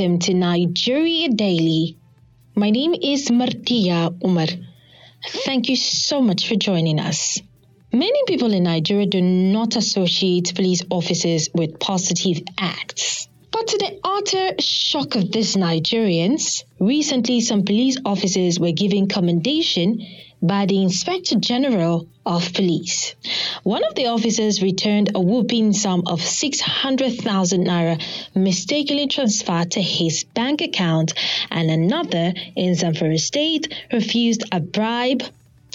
Welcome to Nigeria Daily. My name is Martia Umar. Thank you so much for joining us. Many people in Nigeria do not associate police officers with positive acts. But to the utter shock of these Nigerians, recently some police officers were given commendation by the Inspector General of Police. One of the officers returned a whooping sum of 600,000 naira mistakenly transferred to his bank account, and another in Zamfara State refused a bribe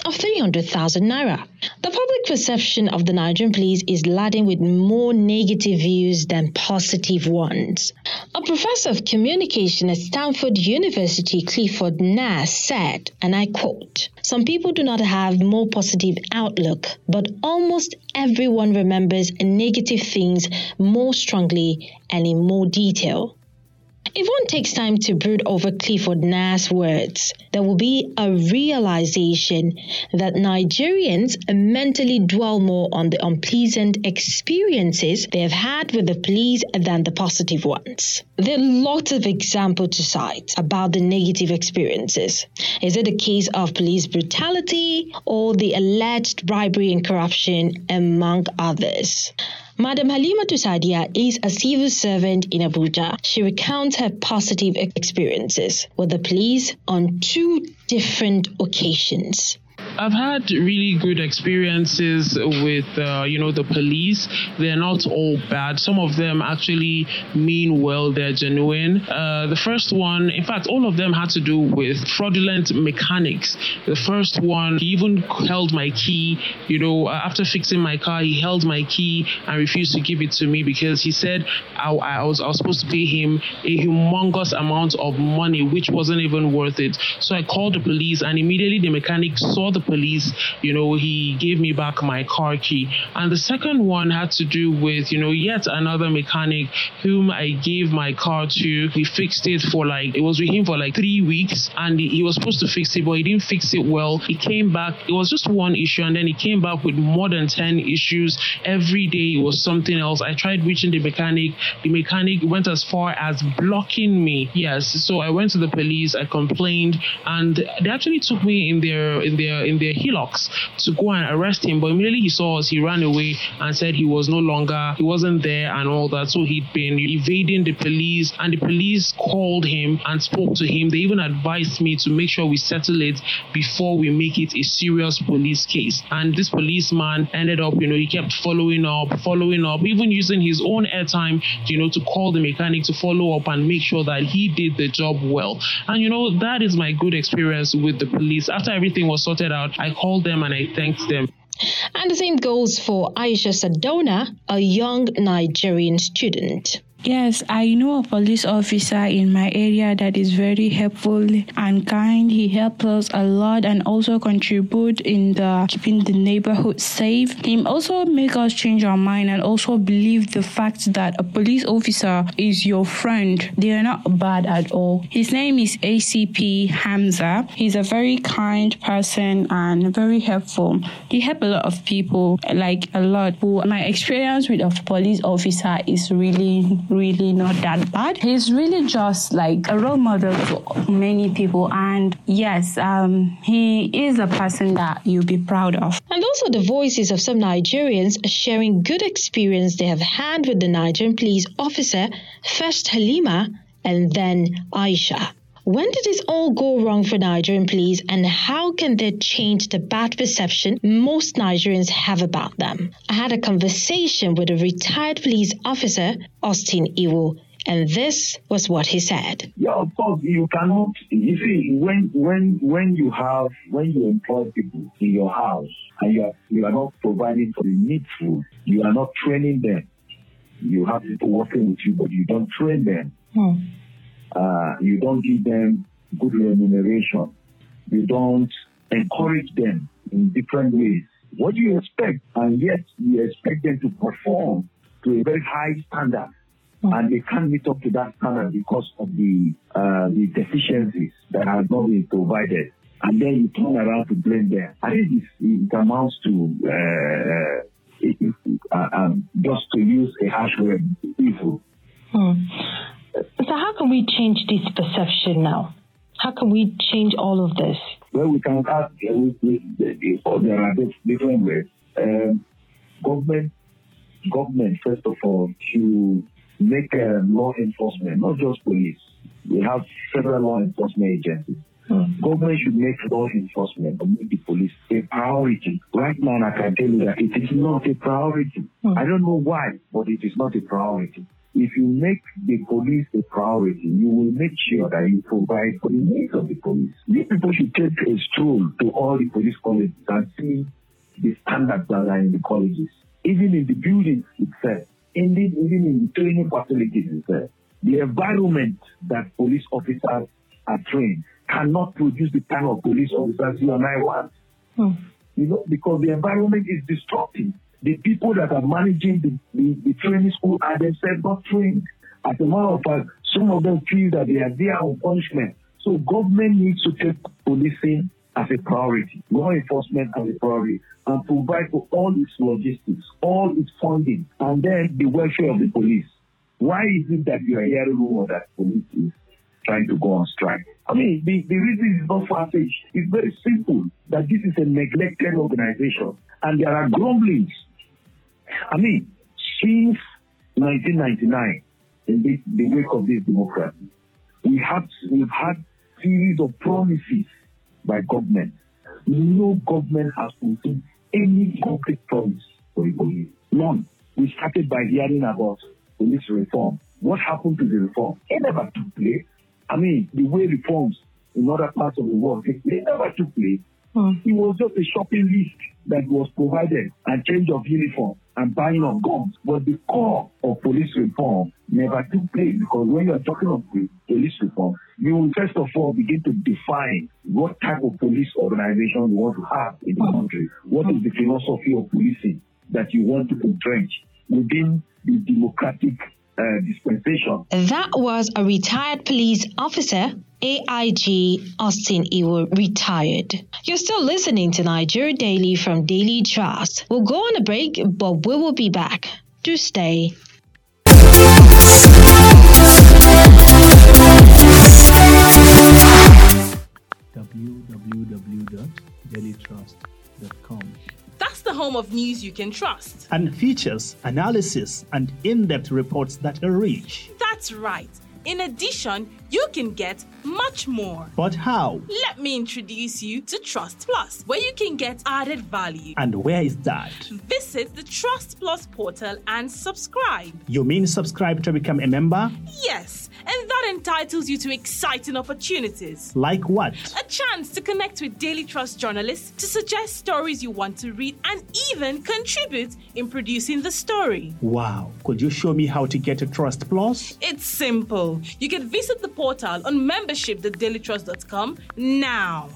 of 300,000 naira. The public perception of the Nigerian police is laden with more negative views than positive ones. A professor of communication at Stanford University, Clifford Nass, said, and I quote, Some people do not have more positive outlook, but almost everyone remembers negative things more strongly and in more detail. If one takes time to brood over Clifford Nass' words, there will be a realization that Nigerians mentally dwell more on the unpleasant experiences they have had with the police than the positive ones. There are lots of examples to cite about the negative experiences. Is it a case of police brutality or the alleged bribery and corruption, among others? Madam Halima Tusadia is a civil servant in Abuja. She recounts her positive experiences with the police on two different occasions. I've had really good experiences with, uh, you know, the police. They're not all bad. Some of them actually mean well. They're genuine. Uh, the first one, in fact, all of them had to do with fraudulent mechanics. The first one, he even held my key. You know, after fixing my car, he held my key and refused to give it to me because he said I, I was I was supposed to pay him a humongous amount of money, which wasn't even worth it. So I called the police, and immediately the mechanic saw the police, you know, he gave me back my car key. And the second one had to do with, you know, yet another mechanic whom I gave my car to. He fixed it for like, it was with him for like three weeks and he was supposed to fix it, but he didn't fix it well. He came back, it was just one issue, and then he came back with more than 10 issues. Every day it was something else. I tried reaching the mechanic. The mechanic went as far as blocking me. Yes, so I went to the police, I complained, and they actually took me in their in their in their Hilux to go and arrest him. But immediately he saw us, he ran away and said he was no longer, he wasn't there and all that. So he'd been evading the police, and the police called him and spoke to him. They even advised me to make sure we settle it before we make it a serious police case. And this policeman ended up, you know, he kept following up, following up, even using his own airtime, you know, to call the mechanic to follow up and make sure that he did the job well. And you know, that is my good experience with the police. After everything was sorted out, I called them and I thanked them. And the same goes for Aisha Sadona, a young Nigerian student. Yes, I know a police officer in my area that is very helpful and kind. He helps us a lot and also contribute in the keeping the neighborhood safe. He also make us change our mind and also believe the fact that a police officer is your friend. They are not bad at all. His name is ACP Hamza. He's a very kind person and very helpful. He help a lot of people, like a lot. My experience with a police officer is really really not that bad. He's really just like a role model to many people. And yes, um, he is a person that you'll be proud of. And also the voices of some Nigerians sharing good experience they have had with the Nigerian police officer, first Halima and then Aisha. When did this all go wrong for Nigerian police and how can they change the bad perception most Nigerians have about them? I had a conversation with a retired police officer, Austin Iwar, and this was what he said. Yeah, of course, you cannot. You see, when when when you have when you employ people in your house and you are you are not providing for the needful, you are not training them. You have people working with you, but you don't train them. Hmm. Uh, you don't give them good remuneration. You don't encourage them in different ways. What do you expect? And yet you expect them to perform to a very high standard. Mm-hmm. And they can't meet up to that standard because of the uh, the deficiencies that have not been provided. And then you turn around to blame them. I think it amounts to uh, it, uh, um, just to use a harsh word, evil. Hmm. How can we change this perception now? How can we change all of this? Well, we can ask, uh, there are different ways. Um, government, government, first of all, to make uh, law enforcement, not just police. We have several law enforcement agencies. Mm. Government should make law enforcement or make the police a priority. Right now, I can tell you that it is not a priority. Mm. I don't know why, but it is not a priority. If you make the police a priority, you will make sure that you provide for the needs of the police. These people should take a stroll to all the police colleges and see the standards that are in the colleges, even in the buildings itself, indeed even in the training facilities itself. The environment that police officers are trained cannot produce the kind of police officers you and I want. Hmm. You know, because the environment is destructive the people that are managing the, the, the training school are themselves not trained. As a matter of fact, some of them feel that they are there on punishment. So government needs to take policing as a priority, law enforcement as a priority, and provide for all its logistics, all its funding, and then the welfare of the police. Why is it that you are hearing rumor that police is trying to go on strike? I mean, the, the reason is not far-fetched. It's very simple that this is a neglected organization, and there are grumblings I mean, since 1999, in the, the wake of this democracy, we have we've had series of promises by government. No government has fulfilled any concrete promise for the police. None. We started by hearing about police reform. What happened to the reform? It never took place. I mean, the way reforms in other parts of the world, they never took place. Hmm. It was just a shopping list that was provided and change of uniform and buying of guns. But the core of police reform never took place because when you are talking of police reform, you will first of all begin to define what type of police organization you want to have in the country. What is the philosophy of policing that you want to entrench within the democratic uh, dispensation. That was a retired police officer AIG Austin Iwar retired. You're still listening to Nigeria Daily from Daily Trust. We'll go on a break, but we will be back. Do stay. www.dailytrust.com That's the home of news you can trust. And features, analysis, and in depth reports that are rich. That's right. In addition, you can get much more. But how? Let me introduce you to Trust Plus, where you can get added value. And where is that? Visit the Trust Plus portal and subscribe. You mean subscribe to become a member? Yes, and that entitles you to exciting opportunities. Like what? A chance to connect with Daily Trust journalists to suggest stories you want to read and even contribute in producing the story. Wow. Could you show me how to get a Trust Plus? It's simple. You can visit the portal on membership.dailytrust.com now.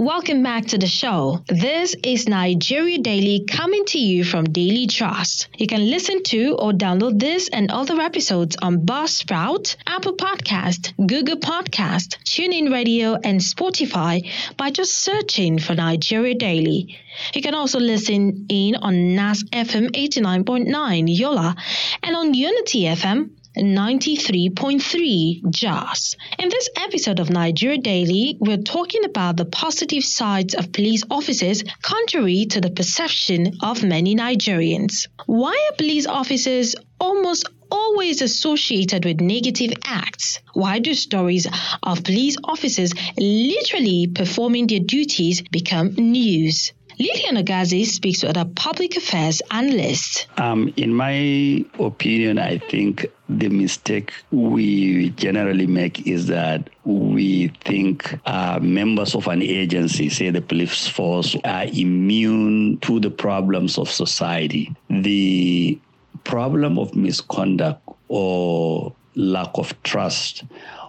Welcome back to the show. This is Nigeria Daily coming to you from Daily Trust. You can listen to or download this and other episodes on Buzzsprout, Apple Podcast, Google Podcast, TuneIn Radio, and Spotify by just searching for Nigeria Daily. You can also listen in on NAS FM 89.9 Yola and on Unity FM 93.3 Jos. In this episode of Nigeria Daily, we're talking about the positive sides of police officers contrary to the perception of many Nigerians. Why are police officers almost always associated with negative acts? Why do stories of police officers literally performing their duties become news? Lilian Agazi speaks with a public affairs analyst. Um, in my opinion, I think the mistake we generally make is that we think uh, members of an agency, say the police force, are immune to the problems of society. The problem of misconduct or lack of trust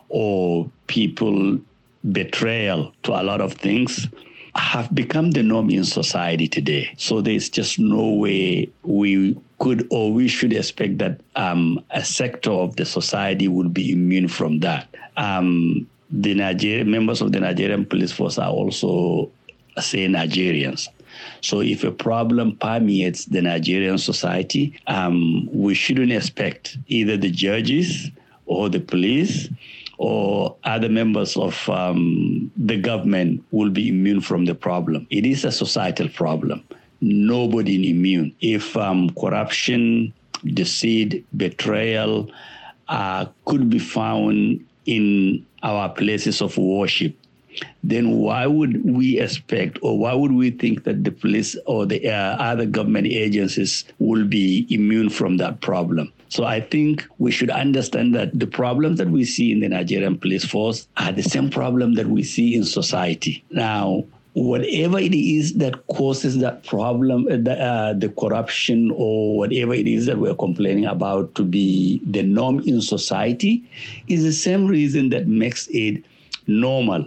or people betrayal to a lot of things have become the norm in society today. So there's just no way we could or we should expect that um, a sector of the society would be immune from that. Um, the Nigerian members of the Nigerian police force are also, say, Nigerians. So if a problem permeates the Nigerian society, um, we shouldn't expect either the judges or the police or other members of um, the government will be immune from the problem. It is a societal problem. Nobody is immune. If um, corruption, deceit, betrayal uh, could be found in our places of worship, then why would we expect or why would we think that the police or the uh, other government agencies will be immune from that problem? So I think we should understand that the problems that we see in the Nigerian police force are the same problem that we see in society. Now, whatever it is that causes that problem, uh, the, uh, the, corruption or whatever it is that we're complaining about to be the norm in society, is the same reason that makes it normal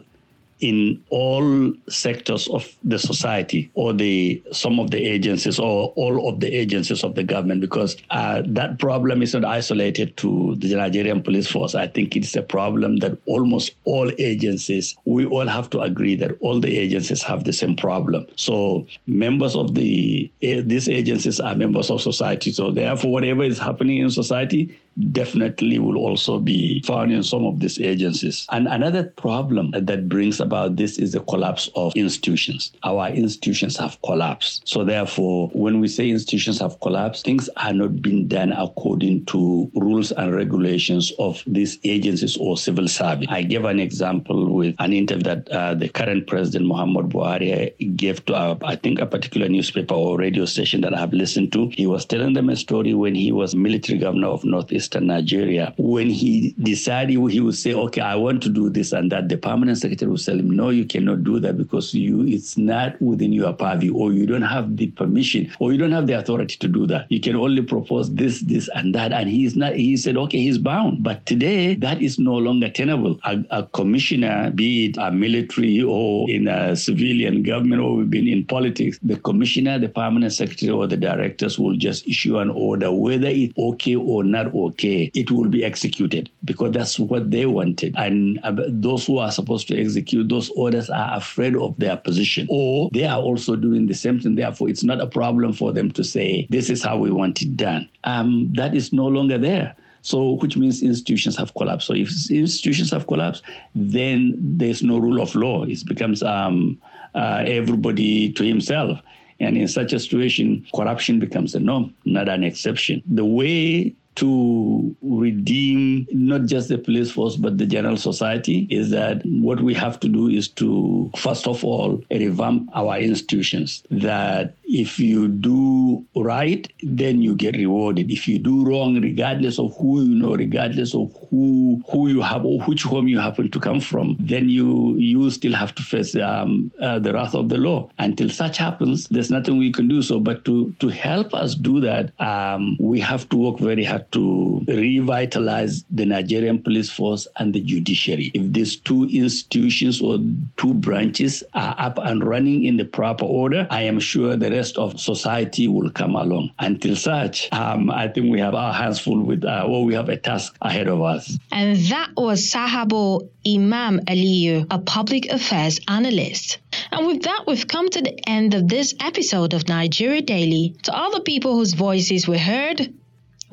in all sectors of the society or the some of the agencies or all of the agencies of the government because uh, that problem is not isolated to the Nigerian police force. I think it's a problem that almost all agencies, we all have to agree that all the agencies have the same problem. So members of the uh, these agencies are members of society. So therefore, whatever is happening in society, definitely will also be found in some of these agencies. And another problem that brings about this is the collapse of institutions. Our institutions have collapsed. So therefore, when we say institutions have collapsed, things are not being done according to rules and regulations of these agencies or civil service. I gave an example with an interview that uh, the current president, Muhammad Buhari, gave to, I think, a particular newspaper or radio station that I have listened to. He was telling them a story when he was military governor of Northeast Nigeria, when he decided he would say, okay, I want to do this and that, the permanent secretary would tell him, no, you cannot do that because you it's not within your purview or you don't have the permission or you don't have the authority to do that. You can only propose this, this and that. And he's not, he said, okay, he's bound. But today that is no longer tenable. A, a commissioner, be it a military or in a civilian government or we've been in politics, the commissioner, the permanent secretary or the directors will just issue an order, whether it's okay or not okay okay, it will be executed because that's what they wanted. And uh, those who are supposed to execute those orders are afraid of their position, or they are also doing the same thing. Therefore, it's not a problem for them to say, this is how we want it done. Um, that is no longer there. So, which means institutions have collapsed. So, if institutions have collapsed, then there's no rule of law. It becomes um, uh, everybody to himself. And in such a situation, corruption becomes a norm, not an exception. The way to redeem not just the police force but the general society is that what we have to do is to first of all revamp our institutions. That if you do right then you get rewarded. If you do wrong regardless of who you know regardless of who who you have or which home you happen to come from then you you still have to face um, uh, the wrath of the law. Until such happens there's nothing we can do. So but to to help us do that um, we have to work very hard to revitalize the Nigerian police force and the judiciary. If these two institutions or two branches are up and running in the proper order, I am sure the rest of society will come along. Until such, um, I think we have our hands full with, uh, well, we have a task ahead of us. And that was Sahabo Imam Aliyu, a public affairs analyst. And with that, we've come to the end of this episode of Nigeria Daily. To all the people whose voices were heard,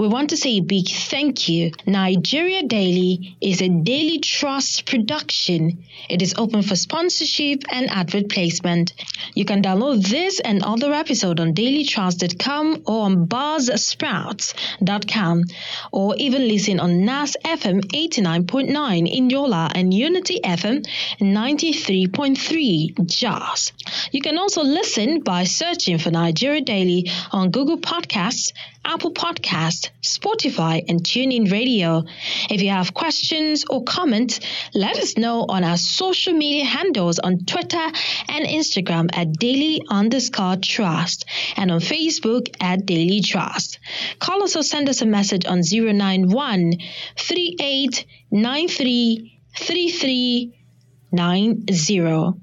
we want to say a big thank you. Nigeria Daily is a Daily Trust production. It is open for sponsorship and advert placement. You can download this and other episodes on dailytrust.com or on buzzsprouts.com or even listen on NAS FM 89.9 in Yola and Unity FM 93.3 Jos. You can also listen by searching for Nigeria Daily on Google Podcasts, Apple Podcasts, Spotify, and TuneIn Radio. If you have questions or comments, let us know on our social media handles on Twitter and Instagram at daily underscore trust and on Facebook at daily trust. Call us or send us a message on 091 3893 3390.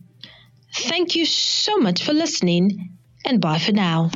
Thank you so much for listening and bye for now.